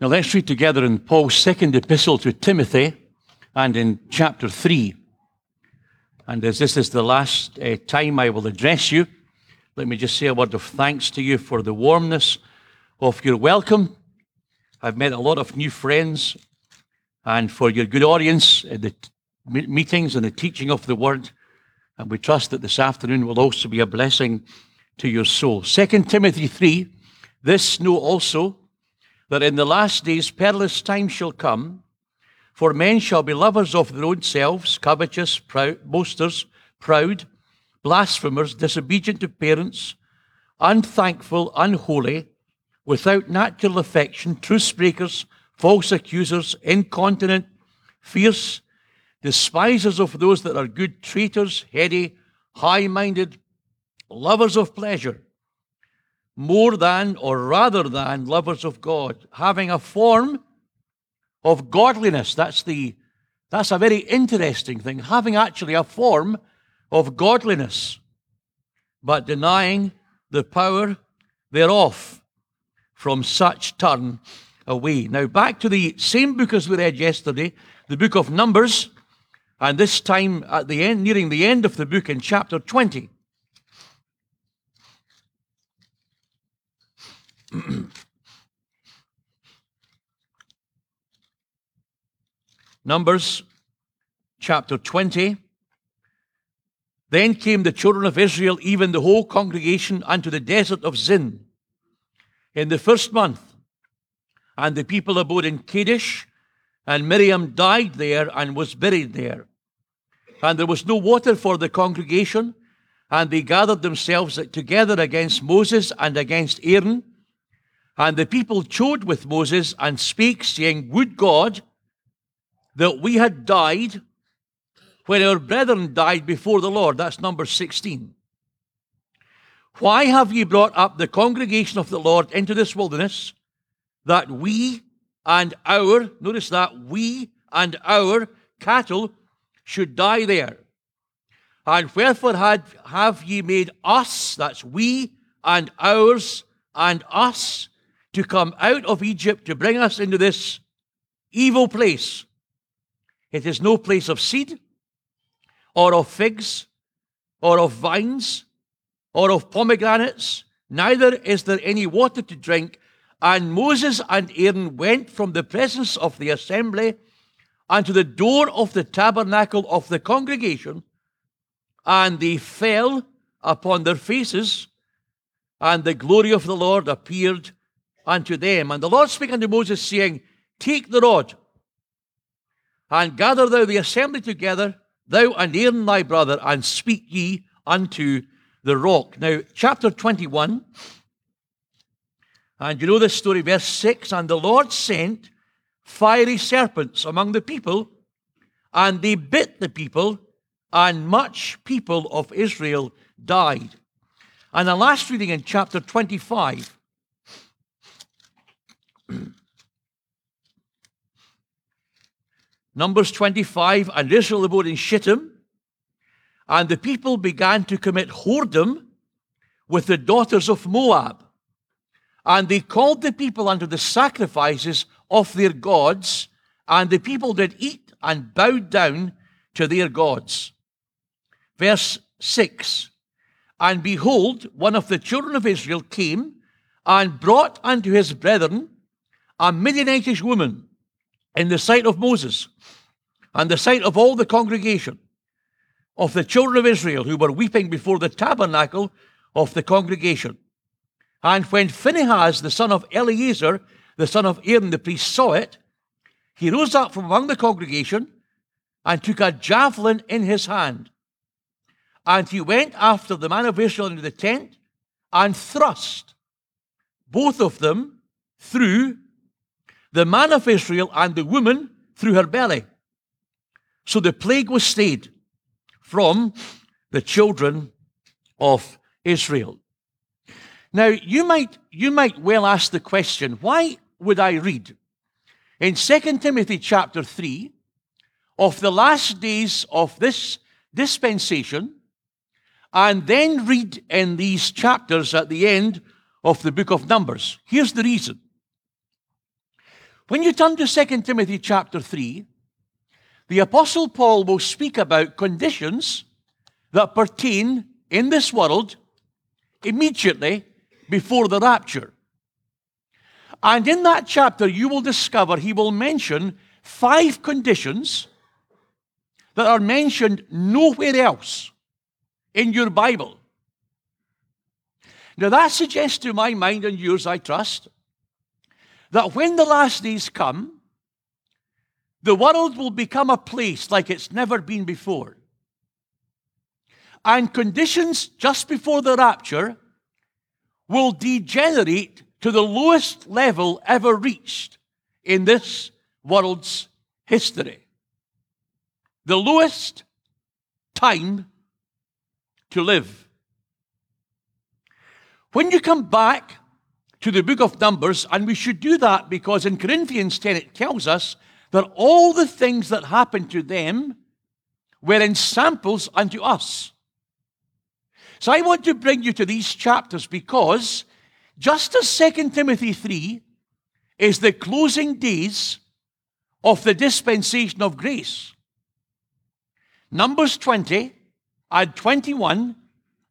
Now let's read together in Paul's second epistle to Timothy and in chapter 3. And as this is the last uh, time I will address you, let me just say a word of thanks to you for the warmness of your welcome. I've met a lot of new friends and for your good audience at the t- meetings and the teaching of the word. And we trust that this afternoon will also be a blessing to your soul. 2 Timothy 3 This know also that in the last days perilous times shall come, for men shall be lovers of their own selves, covetous, proud, boasters, proud, blasphemers, disobedient to parents, unthankful, unholy, without natural affection, truth breakers, false accusers, incontinent, fierce, despisers of those that are good, traitors, heady, high minded, lovers of pleasure, more than or rather than lovers of God, having a form of godliness. That's the that's a very interesting thing, having actually a form of godliness, but denying the power thereof. From such turn away. Now, back to the same book as we read yesterday, the book of Numbers, and this time at the end, nearing the end of the book in chapter 20. Numbers chapter 20. Then came the children of Israel, even the whole congregation, unto the desert of Zin in the first month. And the people abode in Kadesh, and Miriam died there and was buried there. And there was no water for the congregation, and they gathered themselves together against Moses and against Aaron and the people chode with Moses and spake, saying, Would God that we had died when our brethren died before the Lord. That's number 16. Why have ye brought up the congregation of the Lord into this wilderness, that we and our, notice that, we and our cattle should die there? And wherefore had, have ye made us, that's we and ours and us, to come out of Egypt to bring us into this evil place. It is no place of seed, or of figs, or of vines, or of pomegranates, neither is there any water to drink. And Moses and Aaron went from the presence of the assembly unto the door of the tabernacle of the congregation, and they fell upon their faces, and the glory of the Lord appeared unto them. And the Lord spake unto Moses, saying, Take the rod, and gather thou the assembly together, thou and Aaron thy brother, and speak ye unto the rock. Now, chapter 21, and you know this story, verse 6 And the Lord sent fiery serpents among the people, and they bit the people, and much people of Israel died. And the last reading in chapter 25, Numbers 25, and Israel abode in Shittim, and the people began to commit whoredom with the daughters of Moab. And they called the people unto the sacrifices of their gods, and the people did eat and bowed down to their gods. Verse 6 And behold, one of the children of Israel came and brought unto his brethren a Midianitish woman in the sight of Moses and the sight of all the congregation of the children of Israel who were weeping before the tabernacle of the congregation. And when Phinehas, the son of Eleazar, the son of Aaron the priest, saw it, he rose up from among the congregation and took a javelin in his hand. And he went after the man of Israel into the tent and thrust both of them through the man of Israel and the woman through her belly. So the plague was stayed from the children of Israel. Now, you might, you might well ask the question why would I read in 2 Timothy chapter 3 of the last days of this dispensation and then read in these chapters at the end of the book of Numbers? Here's the reason When you turn to 2 Timothy chapter 3, the Apostle Paul will speak about conditions that pertain in this world immediately before the rapture. And in that chapter, you will discover he will mention five conditions that are mentioned nowhere else in your Bible. Now, that suggests to my mind and yours, I trust, that when the last days come, the world will become a place like it's never been before. And conditions just before the rapture will degenerate to the lowest level ever reached in this world's history. The lowest time to live. When you come back to the book of Numbers, and we should do that because in Corinthians 10 it tells us that all the things that happened to them were ensamples unto us. So I want to bring you to these chapters because just as 2 Timothy 3 is the closing days of the dispensation of grace, Numbers 20 and 21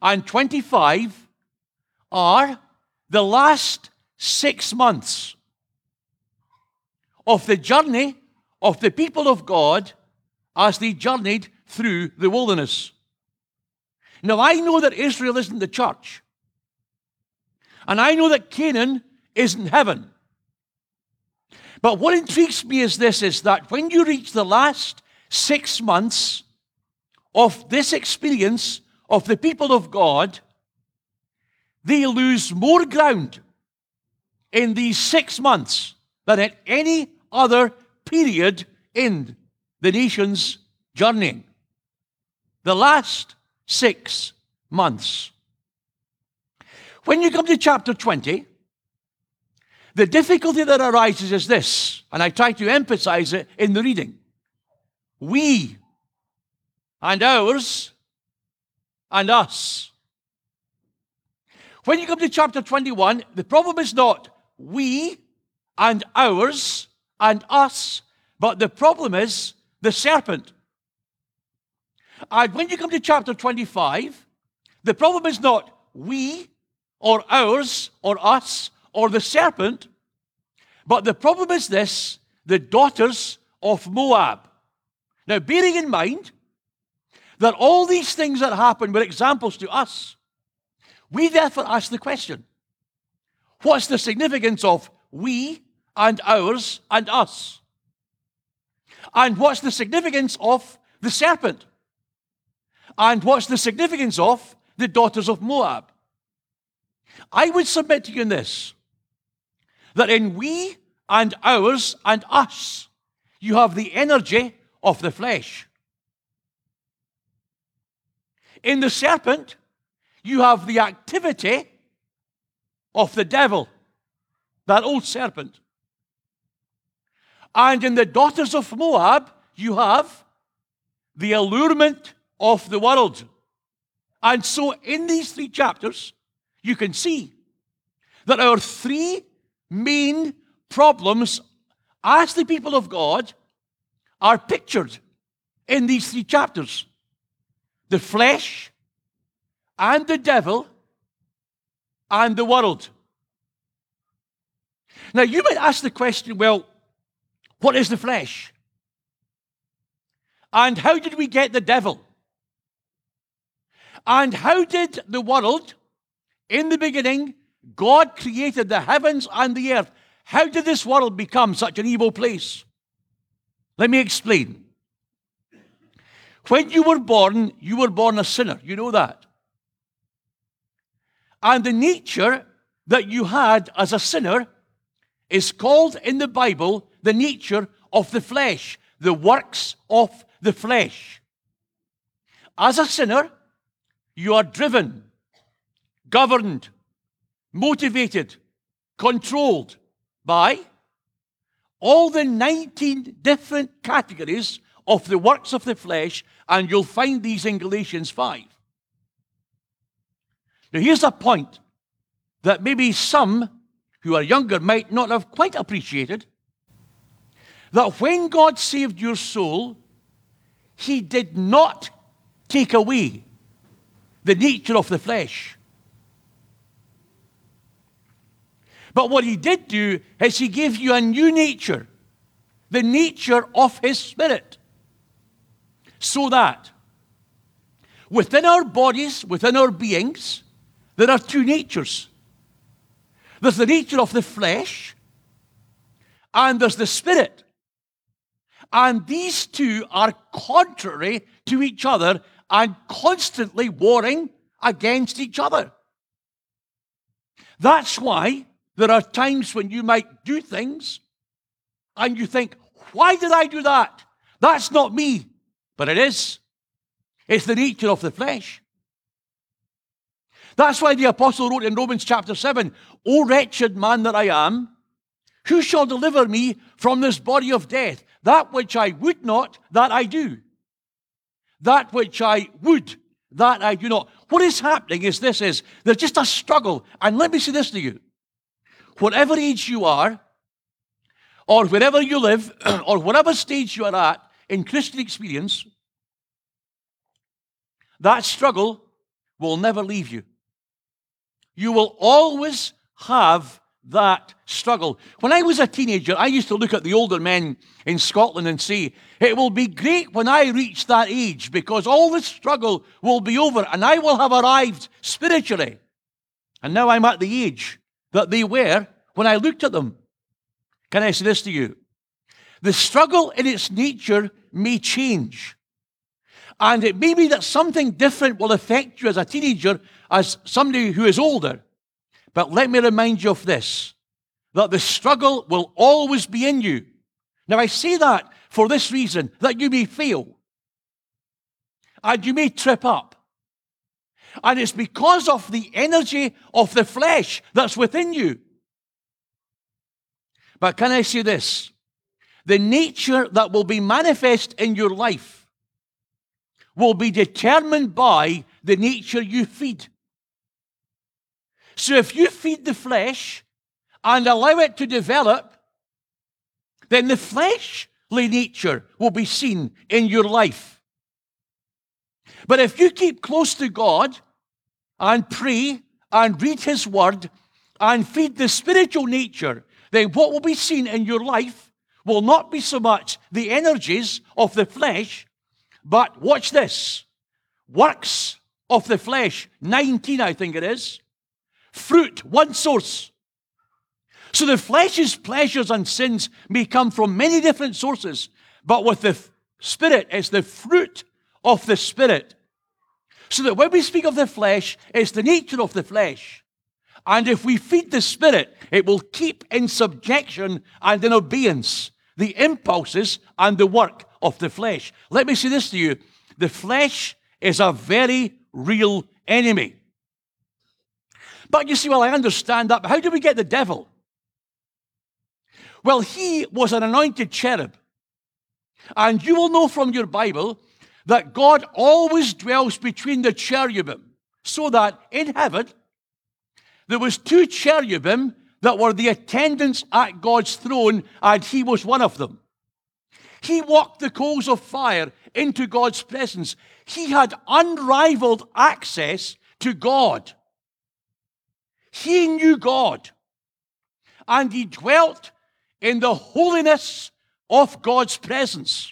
and 25 are the last six months of the journey of the people of God as they journeyed through the wilderness. Now, I know that Israel isn't the church, and I know that Canaan isn't heaven. But what intrigues me is this is that when you reach the last six months of this experience of the people of God, they lose more ground in these six months than at any other period in the nation's journey. The last six months. When you come to chapter 20, the difficulty that arises is this, and I try to emphasize it in the reading. We and ours and us. When you come to chapter 21, the problem is not we and ours and us, but the problem is the serpent. And when you come to chapter 25, the problem is not we or ours or us or the serpent, but the problem is this the daughters of Moab. Now, bearing in mind that all these things that happen were examples to us, we therefore ask the question what's the significance of we and ours and us? And what's the significance of the serpent? And what's the significance of the daughters of Moab? I would submit to you in this that in we and ours and us, you have the energy of the flesh. In the serpent, you have the activity of the devil, that old serpent. And in the daughters of Moab, you have the allurement of the world. And so, in these three chapters, you can see that our three main problems as the people of God are pictured in these three chapters the flesh, and the devil, and the world. Now, you might ask the question well, what is the flesh? And how did we get the devil? And how did the world, in the beginning, God created the heavens and the earth? How did this world become such an evil place? Let me explain. When you were born, you were born a sinner. You know that. And the nature that you had as a sinner is called in the Bible the nature of the flesh, the works of the flesh. As a sinner, you are driven, governed, motivated, controlled by all the 19 different categories of the works of the flesh, and you'll find these in Galatians 5. Now, here's a point that maybe some who are younger might not have quite appreciated. that when God saved your soul, He did not take away the nature of the flesh. But what He did do is He gave you a new nature, the nature of His Spirit, so that within our bodies, within our beings, there are two natures. There's the nature of the flesh, and there's the spirit. And these two are contrary to each other and constantly warring against each other. That's why there are times when you might do things and you think, why did I do that? That's not me. But it is. It's the nature of the flesh. That's why the apostle wrote in Romans chapter 7 O wretched man that I am, who shall deliver me from this body of death? That which I would not, that I do. That which I would, that I do not. What is happening is this is there's just a struggle. And let me say this to you. Whatever age you are, or wherever you live, or whatever stage you are at in Christian experience, that struggle will never leave you. You will always have that struggle. When I was a teenager, I used to look at the older men in Scotland and say, It will be great when I reach that age because all the struggle will be over and I will have arrived spiritually. And now I'm at the age that they were when I looked at them. Can I say this to you? The struggle in its nature may change. And it may be that something different will affect you as a teenager, as somebody who is older. But let me remind you of this that the struggle will always be in you. Now, I say that for this reason that you may fail and you may trip up. And it's because of the energy of the flesh that's within you. But can I say this? The nature that will be manifest in your life will be determined by the nature you feed. So if you feed the flesh and allow it to develop, then the fleshly nature will be seen in your life. But if you keep close to God and pray and read His Word and feed the spiritual nature, then what will be seen in your life will not be so much the energies of the flesh, but watch this works of the flesh, 19, I think it is. Fruit, one source. So the flesh's pleasures and sins may come from many different sources, but with the Spirit, it's the fruit of the Spirit. So that when we speak of the flesh, it's the nature of the flesh. And if we feed the Spirit, it will keep in subjection and in obedience the impulses and the work of the flesh. Let me say this to you the flesh is a very real enemy. But you see, well, I understand that, but how do we get the devil? Well, he was an anointed cherub. And you will know from your Bible that God always dwells between the cherubim, so that in heaven there was two cherubim that were the attendants at God's throne, and he was one of them. He walked the coals of fire into God's presence. He had unrivaled access to God. He knew God. And he dwelt in the holiness of God's presence.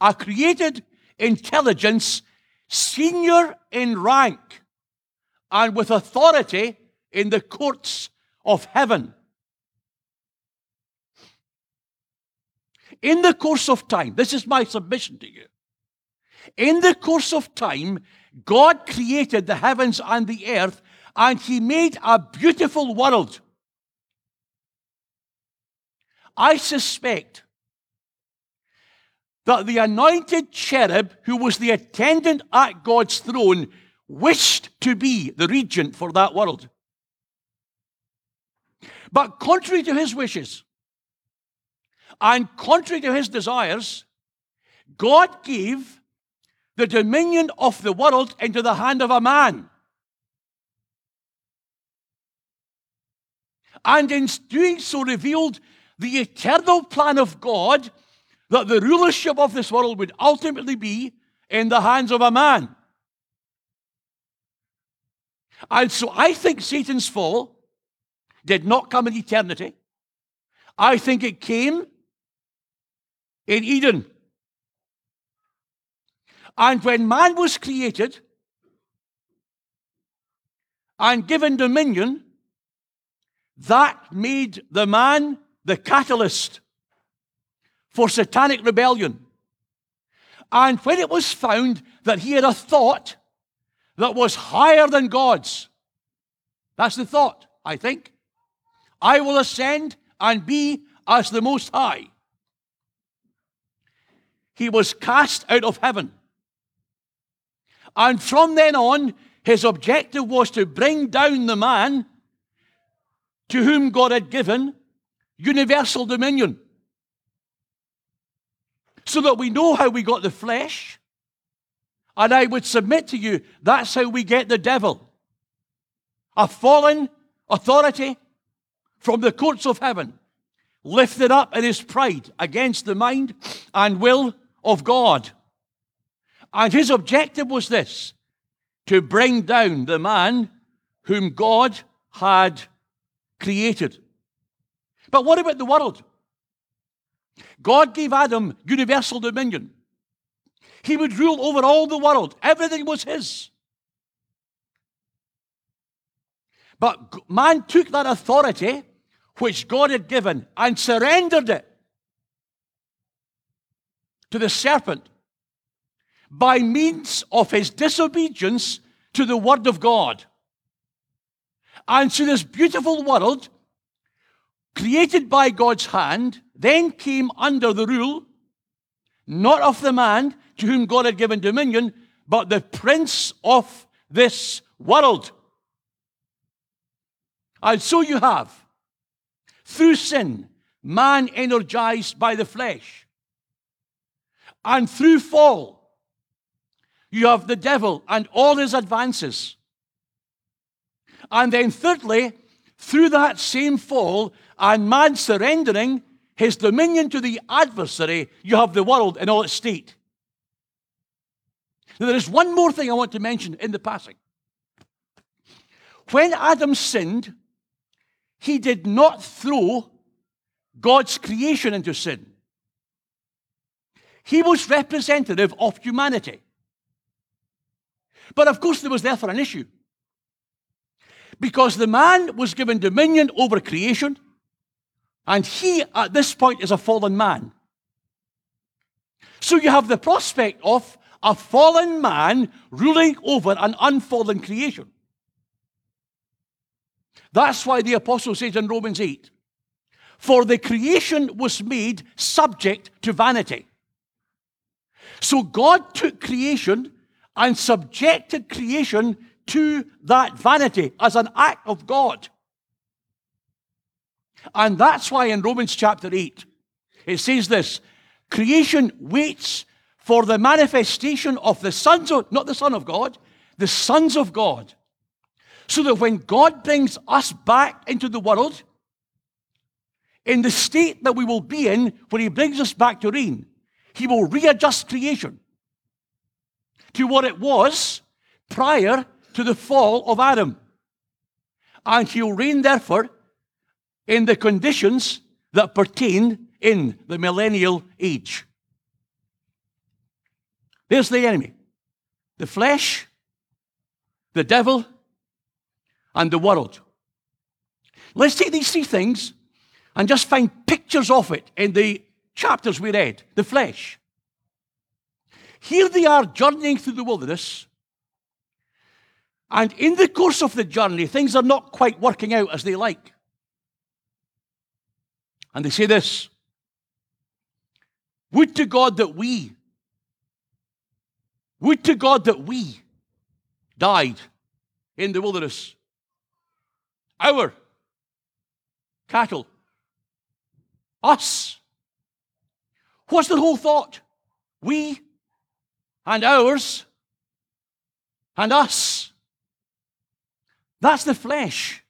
A created intelligence, senior in rank and with authority in the courts of heaven. In the course of time, this is my submission to you. In the course of time, God created the heavens and the earth, and He made a beautiful world. I suspect that the anointed cherub, who was the attendant at God's throne, wished to be the regent for that world. But contrary to his wishes, and contrary to his desires, God gave the dominion of the world into the hand of a man. And in doing so, revealed the eternal plan of God that the rulership of this world would ultimately be in the hands of a man. And so I think Satan's fall did not come in eternity. I think it came in Eden. And when man was created and given dominion, that made the man the catalyst for satanic rebellion. And when it was found that he had a thought that was higher than God's, that's the thought, I think. I will ascend and be as the Most High. He was cast out of heaven. And from then on, his objective was to bring down the man to whom God had given universal dominion. So that we know how we got the flesh. And I would submit to you that's how we get the devil. A fallen authority from the courts of heaven, lifted up in his pride against the mind and will of God. And his objective was this to bring down the man whom God had created. But what about the world? God gave Adam universal dominion. He would rule over all the world, everything was his. But man took that authority which God had given and surrendered it to the serpent by means of his disobedience to the word of God. And to this beautiful world, created by God's hand, then came under the rule, not of the man to whom God had given dominion, but the prince of this world. And so you have through sin, man energized by the flesh. And through fall, you have the devil and all his advances. And then, thirdly, through that same fall and man surrendering his dominion to the adversary, you have the world in all its state. Now, there is one more thing I want to mention in the passing. When Adam sinned, he did not throw God's creation into sin. He was representative of humanity. But of course, there was therefore an issue. Because the man was given dominion over creation, and he, at this point, is a fallen man. So you have the prospect of a fallen man ruling over an unfallen creation. That's why the apostle says in Romans 8, for the creation was made subject to vanity. So God took creation and subjected creation to that vanity as an act of God. And that's why in Romans chapter 8, it says this creation waits for the manifestation of the sons of, not the Son of God, the sons of God. So that when God brings us back into the world, in the state that we will be in when He brings us back to reign, He will readjust creation to what it was prior to the fall of Adam. And He'll reign, therefore, in the conditions that pertain in the millennial age. There's the enemy the flesh, the devil, and the world. Let's take these three things and just find pictures of it in the chapters we read the flesh. Here they are journeying through the wilderness, and in the course of the journey, things are not quite working out as they like. And they say this Would to God that we, would to God that we died in the wilderness our cattle. Us. What's the whole thought? We and ours and us. That's the flesh.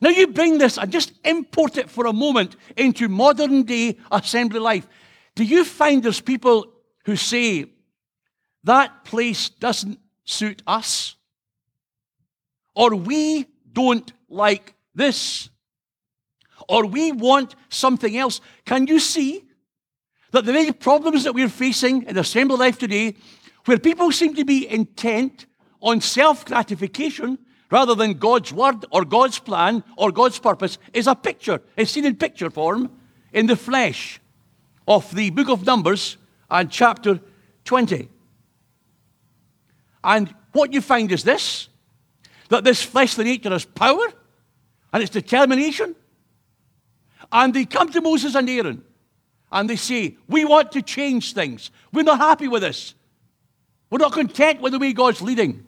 Now you bring this and just import it for a moment into modern day assembly life. Do you find there's people who say, that place doesn't suit us? Or we don't like this? Or we want something else? Can you see that the very problems that we're facing in assembly life today, where people seem to be intent on self gratification rather than God's word or God's plan or God's purpose, is a picture. It's seen in picture form in the flesh of the book of Numbers and chapter 20. And what you find is this that this fleshly nature has power and its determination. And they come to Moses and Aaron and they say, We want to change things. We're not happy with this. We're not content with the way God's leading.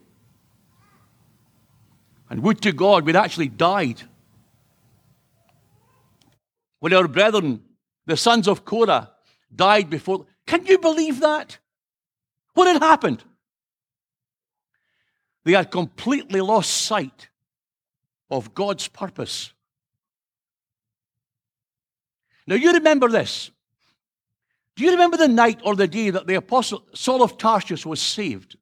And would to God we'd actually died. When our brethren, the sons of Korah, died before. Can you believe that? What had happened? They had completely lost sight of God's purpose. Now, you remember this. Do you remember the night or the day that the apostle Saul of Tarsus was saved?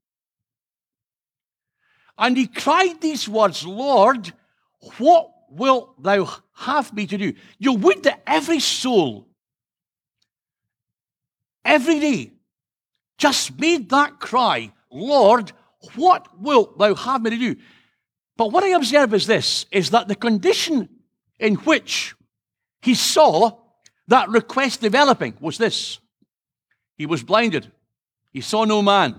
And he cried these words, Lord, what wilt thou have me to do? You would that every soul, every day, just made that cry, Lord, what wilt thou have me to do? But what I observe is this is that the condition in which he saw that request developing was this. He was blinded. He saw no man.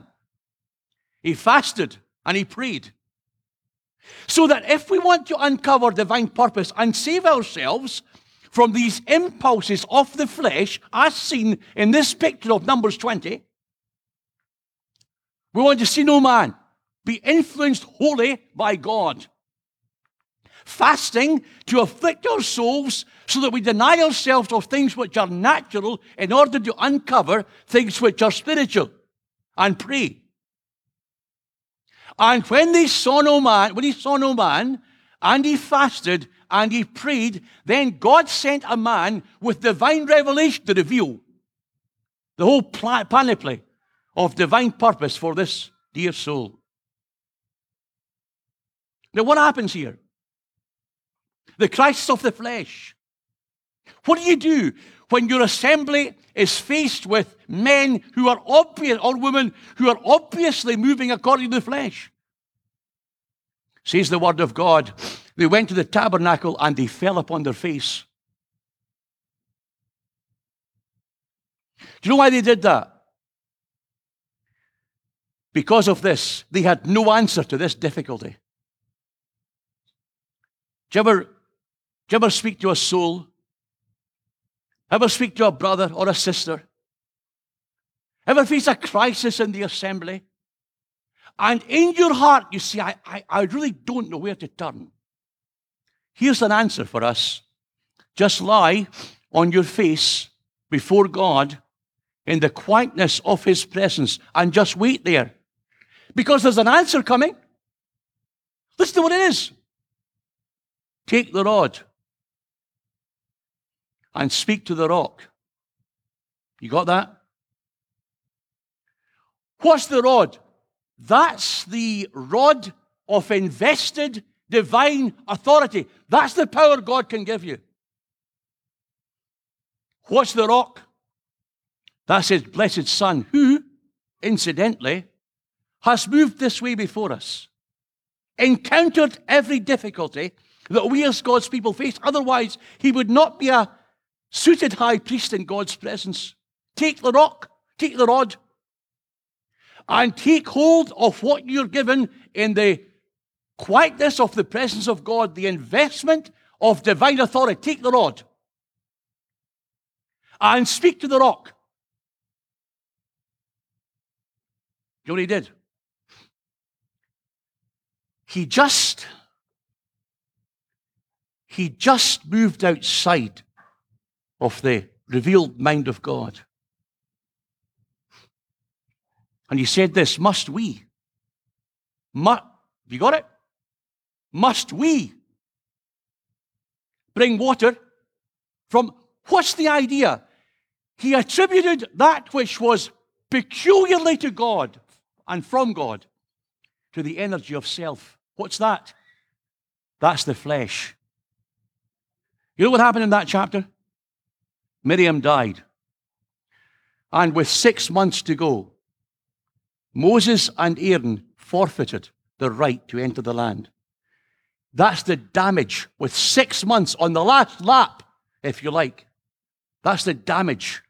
He fasted and he prayed. So that if we want to uncover divine purpose and save ourselves from these impulses of the flesh, as seen in this picture of Numbers 20, we want to see no man, be influenced wholly by God. Fasting to afflict our souls so that we deny ourselves of things which are natural in order to uncover things which are spiritual and pray. And when they saw no man, when he saw no man, and he fasted and he prayed, then God sent a man with divine revelation to reveal the whole panoply of divine purpose for this dear soul. Now, what happens here? The crisis of the flesh. What do you do when your assembly is faced with men who are obvious, or women who are obviously moving according to the flesh? Says the word of God. They went to the tabernacle and they fell upon their face. Do you know why they did that? Because of this, they had no answer to this difficulty. Do you ever, you ever speak to a soul? Ever speak to a brother or a sister? Ever face a crisis in the assembly? And in your heart, you see, I, I, I really don't know where to turn. Here's an answer for us. Just lie on your face before God in the quietness of His presence and just wait there because there's an answer coming. Listen to what it is. Take the rod and speak to the rock. You got that? What's the rod? That's the rod of invested divine authority. That's the power God can give you. What's the rock? That's his blessed Son, who, incidentally, has moved this way before us, encountered every difficulty that we as God's people face. Otherwise, he would not be a suited high priest in God's presence. Take the rock, take the rod, and take hold of what you're given in the quietness of the presence of God, the investment of divine authority. Take the rod and speak to the rock. You know what he did? He just, he just moved outside of the revealed mind of God. And he said this, must we? Mu- you got it? Must we bring water from. What's the idea? He attributed that which was peculiarly to God and from God to the energy of self. What's that? That's the flesh. You know what happened in that chapter? Miriam died. And with six months to go, Moses and Aaron forfeited the right to enter the land. That's the damage with six months on the last lap, if you like. That's the damage.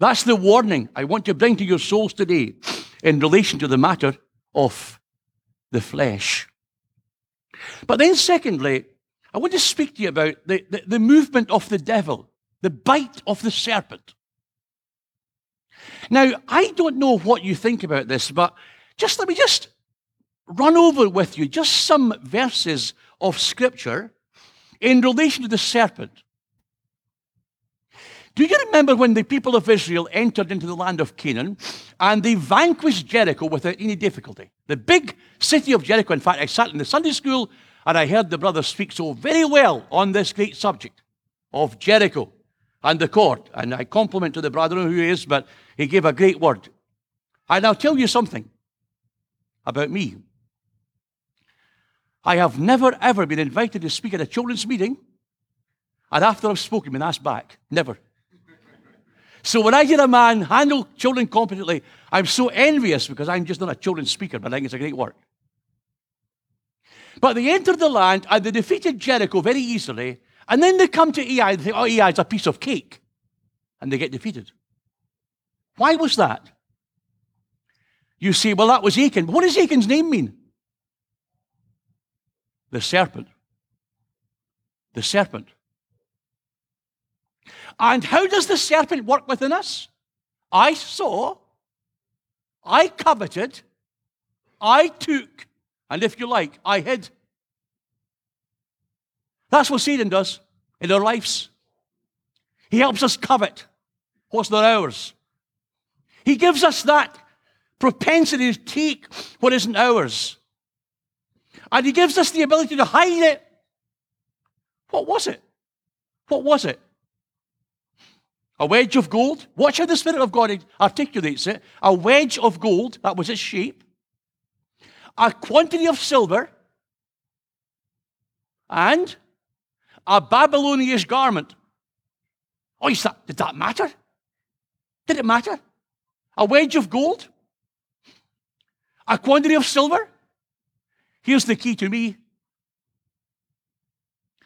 That's the warning I want to bring to your souls today in relation to the matter of the flesh. But then, secondly, I want to speak to you about the, the, the movement of the devil, the bite of the serpent. Now, I don't know what you think about this, but just let me just run over with you just some verses of Scripture in relation to the serpent. Do you remember when the people of Israel entered into the land of Canaan and they vanquished Jericho without any difficulty? The big city of Jericho. In fact, I sat in the Sunday school and I heard the brother speak so very well on this great subject of Jericho and the court. And I compliment to the brother who he is, but he gave a great word. And I'll tell you something about me. I have never, ever been invited to speak at a children's meeting, and after I've spoken, been asked back. Never. So when I hear a man handle children competently, I'm so envious because I'm just not a children's speaker, but I think it's a great work. But they entered the land and they defeated Jericho very easily, and then they come to Ai and they think, oh, Ai is a piece of cake, and they get defeated. Why was that? You say, well, that was Achan. What does Achan's name mean? The serpent. The serpent. And how does the serpent work within us? I saw, I coveted, I took, and if you like, I hid. That's what Satan does in our lives. He helps us covet what's not ours. He gives us that propensity to take what isn't ours. And he gives us the ability to hide it. What was it? What was it? A wedge of gold. Watch how the Spirit of God articulates it. A wedge of gold, that was its shape. A quantity of silver. And a Babylonian garment. Oh, is that, did that matter? Did it matter? A wedge of gold? A quantity of silver? Here's the key to me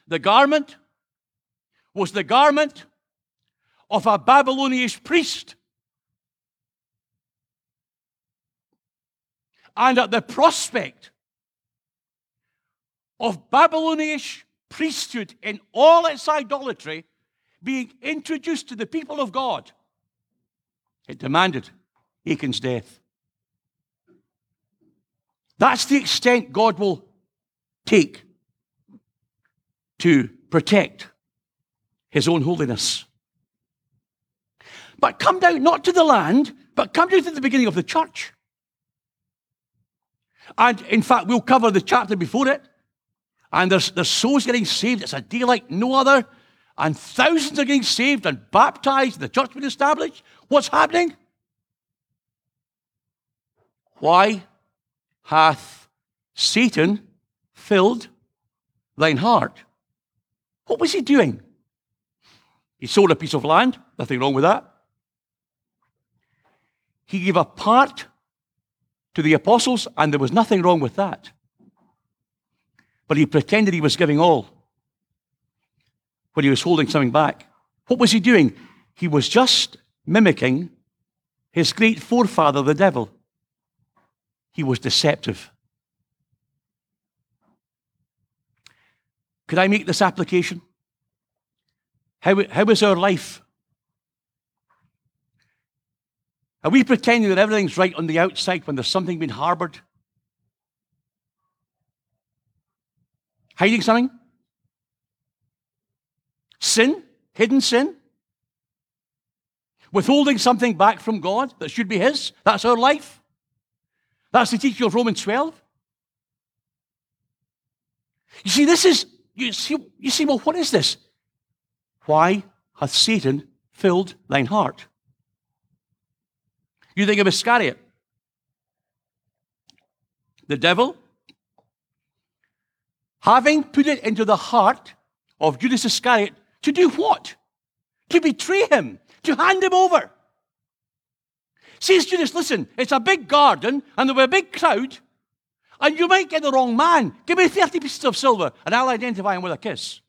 the garment was the garment of a Babylonian priest. And at the prospect of Babylonian priesthood in all its idolatry being introduced to the people of God, it demanded Achan's death. That's the extent God will take to protect his own holiness. But come down not to the land, but come down to the beginning of the church. And in fact, we'll cover the chapter before it. And there's, there's souls getting saved. It's a day like no other. And thousands are getting saved and baptized. The church being established. What's happening? Why hath Satan filled thine heart? What was he doing? He sold a piece of land. Nothing wrong with that. He gave a part to the apostles, and there was nothing wrong with that. But he pretended he was giving all when he was holding something back. What was he doing? He was just mimicking his great forefather, the devil. He was deceptive. Could I make this application? How, how is our life Are we pretending that everything's right on the outside when there's something being harbored? Hiding something? Sin? Hidden sin? Withholding something back from God that should be His? That's our life? That's the teaching of Romans 12? You see, this is you see, you see, well, what is this? Why hath Satan filled thine heart? You think of Iscariot. The devil, having put it into the heart of Judas Iscariot to do what? To betray him, to hand him over. Says Judas, listen, it's a big garden and there'll be a big crowd, and you might get the wrong man. Give me 30 pieces of silver and I'll identify him with a kiss.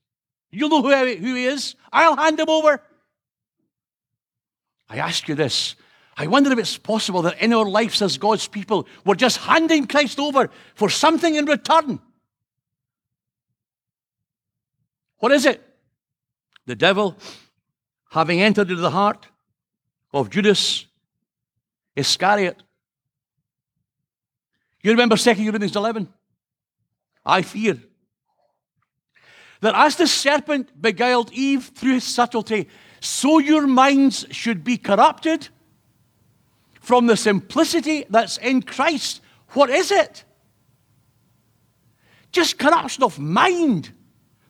You'll know who, who he is. I'll hand him over. I ask you this. I wonder if it's possible that in our lives as God's people, we're just handing Christ over for something in return. What is it? The devil, having entered into the heart of Judas Iscariot. You remember 2 Corinthians 11? I fear that as the serpent beguiled Eve through his subtlety, so your minds should be corrupted from the simplicity that's in Christ. What is it? Just corruption of mind.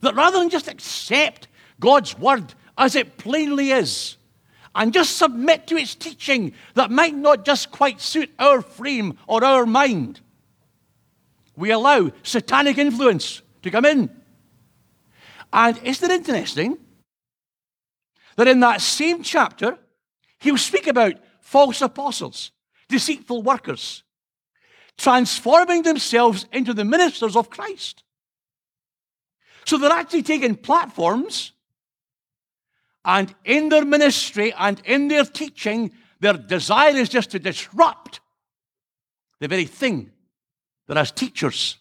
That rather than just accept God's word as it plainly is, and just submit to its teaching that might not just quite suit our frame or our mind, we allow satanic influence to come in. And isn't it interesting that in that same chapter, he'll speak about false apostles, deceitful workers, transforming themselves into the ministers of Christ. So they're actually taking platforms and in their ministry and in their teaching, their desire is just to disrupt the very thing that as teachers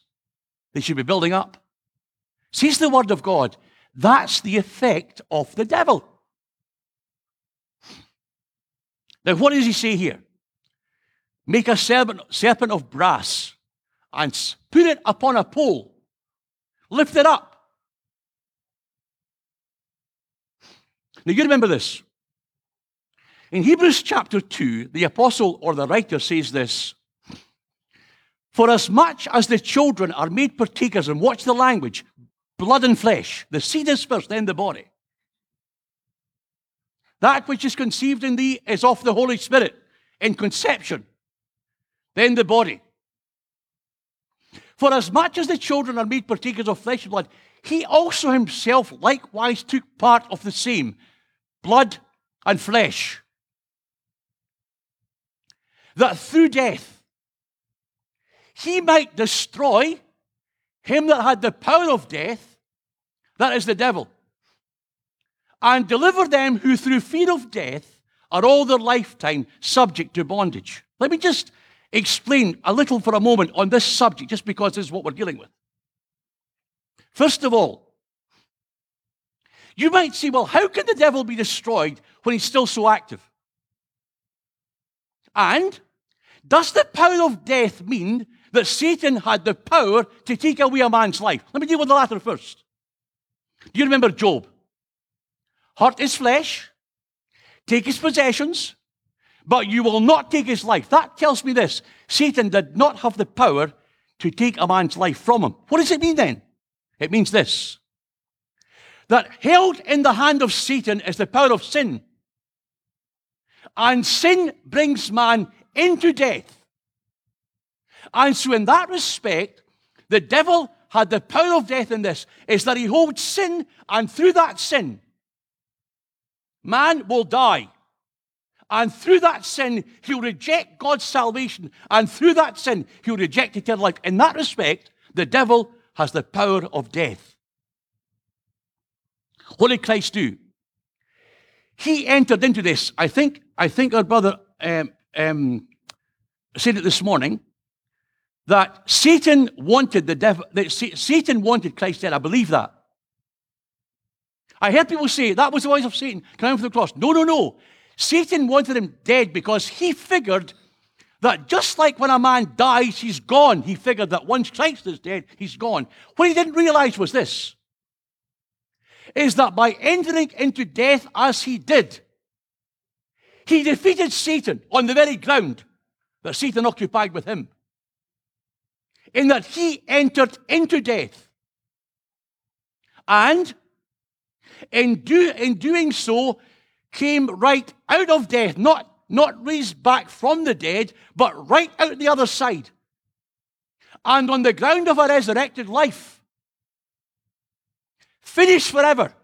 they should be building up. Sees the word of God. That's the effect of the devil. Now, what does he say here? Make a serpent, serpent of brass and put it upon a pole. Lift it up. Now, you remember this. In Hebrews chapter 2, the apostle or the writer says this For as much as the children are made partakers, and watch the language, blood and flesh, the seed is first, then the body. That which is conceived in thee is of the Holy Spirit in conception, then the body. For as much as the children are made partakers of flesh and blood, he also himself likewise took part of the same blood and flesh. That through death he might destroy him that had the power of death, that is the devil, and deliver them who through fear of death are all their lifetime subject to bondage. Let me just explain a little for a moment on this subject, just because this is what we're dealing with. First of all, you might say, well, how can the devil be destroyed when he's still so active? And does the power of death mean that Satan had the power to take away a man's life? Let me deal with the latter first. Do you remember Job? Hurt his flesh, take his possessions, but you will not take his life. That tells me this Satan did not have the power to take a man's life from him. What does it mean then? It means this that held in the hand of Satan is the power of sin. And sin brings man into death. And so, in that respect, the devil had the power of death in this, is that he holds sin, and through that sin, man will die. And through that sin, he'll reject God's salvation. And through that sin, he'll reject eternal life. In that respect, the devil has the power of death. What did Christ do? He entered into this. I think, I think our brother um, um, said it this morning that Satan wanted the devil, that Satan wanted Christ dead. I believe that. I heard people say that was the voice of Satan coming for the cross. No, no, no. Satan wanted him dead because he figured that just like when a man dies, he's gone. He figured that once Christ is dead, he's gone. What he didn't realize was this is that by entering into death as he did, he defeated Satan on the very ground that Satan occupied with him. In that he entered into death. and in, do, in doing so came right out of death, not, not raised back from the dead, but right out the other side. And on the ground of a resurrected life, finish forever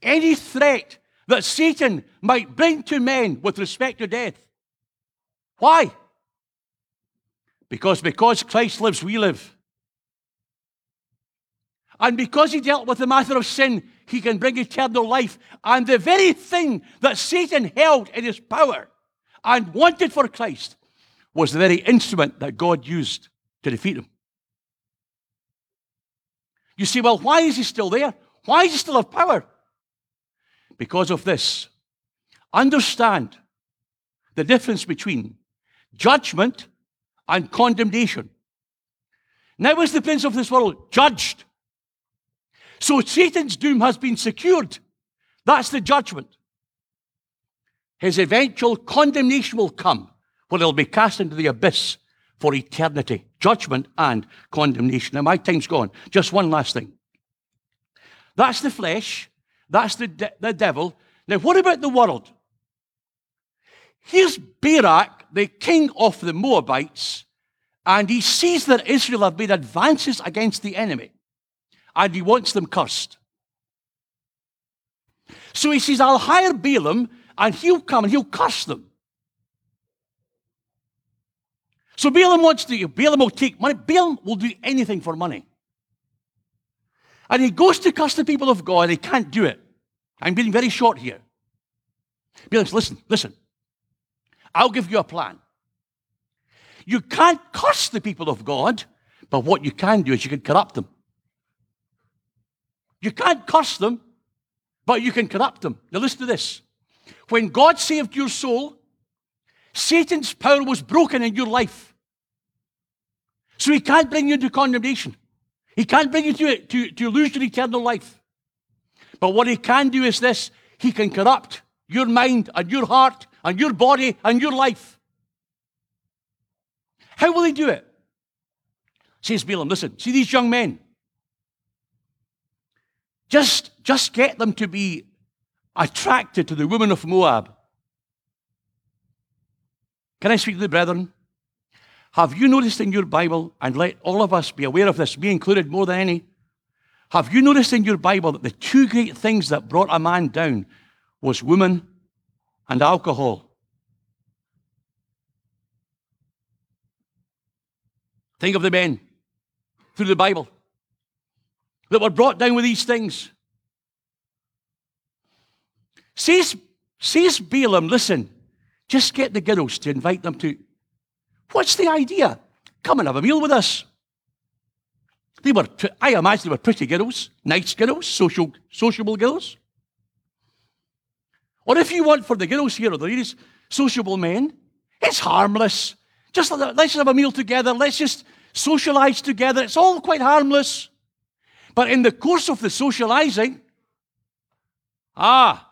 any threat that Satan might bring to men with respect to death. Why? Because because Christ lives, we live. And because he dealt with the matter of sin, he can bring eternal life. And the very thing that Satan held in his power and wanted for Christ was the very instrument that God used to defeat him. You see, well, why is he still there? Why does he still have power? Because of this. Understand the difference between judgment and condemnation. Now is the prince of this world judged. So Satan's doom has been secured. That's the judgment. His eventual condemnation will come when he'll be cast into the abyss for eternity. Judgment and condemnation. Now, my time's gone. Just one last thing. That's the flesh. That's the, de- the devil. Now, what about the world? Here's Balak, the king of the Moabites, and he sees that Israel have made advances against the enemy, and he wants them cursed. So he says, I'll hire Balaam, and he'll come and he'll curse them. So Balaam wants to, Balaam will take money. Balaam will do anything for money. And he goes to curse the people of God, he can't do it. I'm being very short here. Balaam says, listen, listen. I'll give you a plan. You can't curse the people of God, but what you can do is you can corrupt them. You can't curse them, but you can corrupt them. Now, listen to this. When God saved your soul, Satan's power was broken in your life. So he can't bring you into condemnation. He can't bring you to, to, to lose your eternal life. But what he can do is this he can corrupt your mind and your heart and your body and your life. How will he do it? Says Balaam, listen, see these young men. Just, just get them to be attracted to the women of Moab. Can I speak to the brethren? Have you noticed in your Bible, and let all of us be aware of this, me included more than any, have you noticed in your Bible that the two great things that brought a man down was woman and alcohol? Think of the men through the Bible that were brought down with these things. Says, says Balaam, listen, just get the girls to invite them to. What's the idea? Come and have a meal with us. They were, I imagine they were pretty girls, nice girls, social, sociable girls. Or if you want for the girls here or the ladies, sociable men, it's harmless. Just let's just have a meal together. Let's just socialize together. It's all quite harmless. But in the course of the socializing, ah,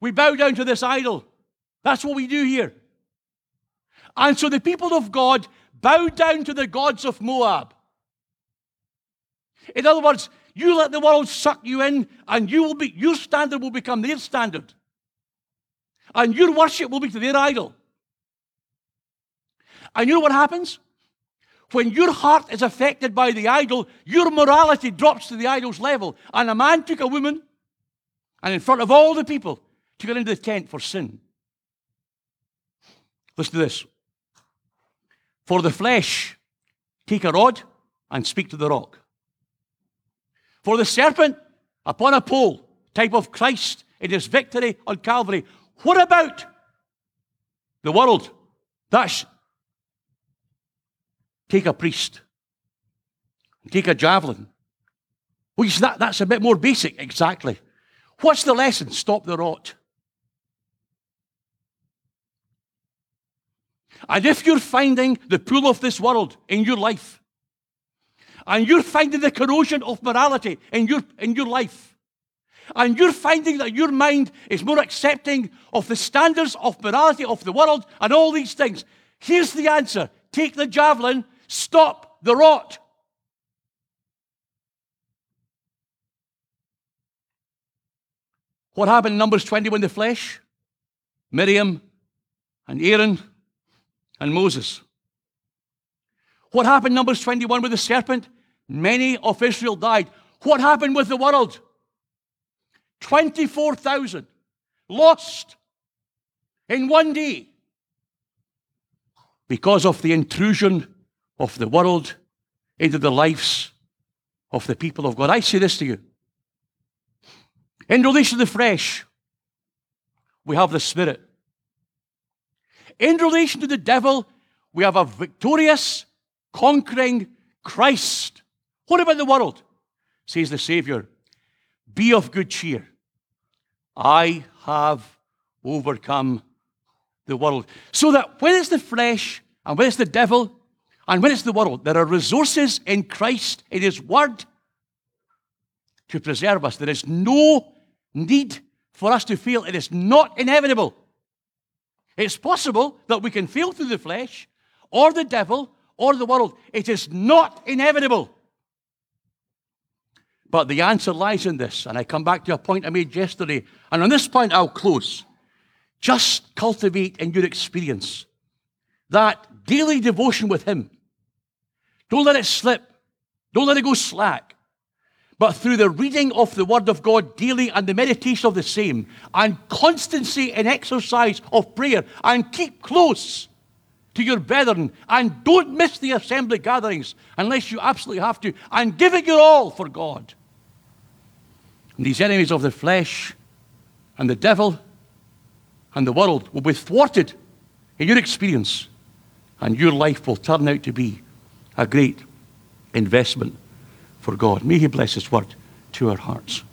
we bow down to this idol. That's what we do here. And so the people of God bow down to the gods of Moab. In other words, you let the world suck you in, and you will be, your standard will become their standard. And your worship will be to their idol. And you know what happens? When your heart is affected by the idol, your morality drops to the idol's level. And a man took a woman, and in front of all the people, took her into the tent for sin. Listen to this. For the flesh, take a rod and speak to the rock. For the serpent upon a pole, type of Christ in his victory on Calvary. What about the world? That's take a priest, take a javelin. Well, that, that's a bit more basic, exactly. What's the lesson? Stop the rot. And if you're finding the pool of this world in your life, and you're finding the corrosion of morality in your, in your life, and you're finding that your mind is more accepting of the standards of morality of the world and all these things, here's the answer take the javelin, stop the rot. What happened in Numbers 20 in the flesh? Miriam and Aaron and Moses. What happened Numbers 21 with the serpent? Many of Israel died. What happened with the world? 24,000 lost in one day because of the intrusion of the world into the lives of the people of God. I say this to you. In relation to the flesh, we have the Spirit. In relation to the devil, we have a victorious, conquering Christ. What about the world? Says the Savior. Be of good cheer. I have overcome the world. So that when it's the flesh, and when it's the devil, and when it's the world, there are resources in Christ, in His Word, to preserve us. There is no need for us to feel it is not inevitable. It's possible that we can fail through the flesh, or the devil, or the world. It is not inevitable. But the answer lies in this, and I come back to a point I made yesterday, and on this point I'll close. Just cultivate in your experience that daily devotion with Him. Don't let it slip. Don't let it go slack. But through the reading of the Word of God daily and the meditation of the same, and constancy in exercise of prayer, and keep close to your brethren, and don't miss the assembly gatherings unless you absolutely have to, and give it your all for God. And these enemies of the flesh and the devil and the world will be thwarted in your experience, and your life will turn out to be a great investment for God. May He bless His word to our hearts.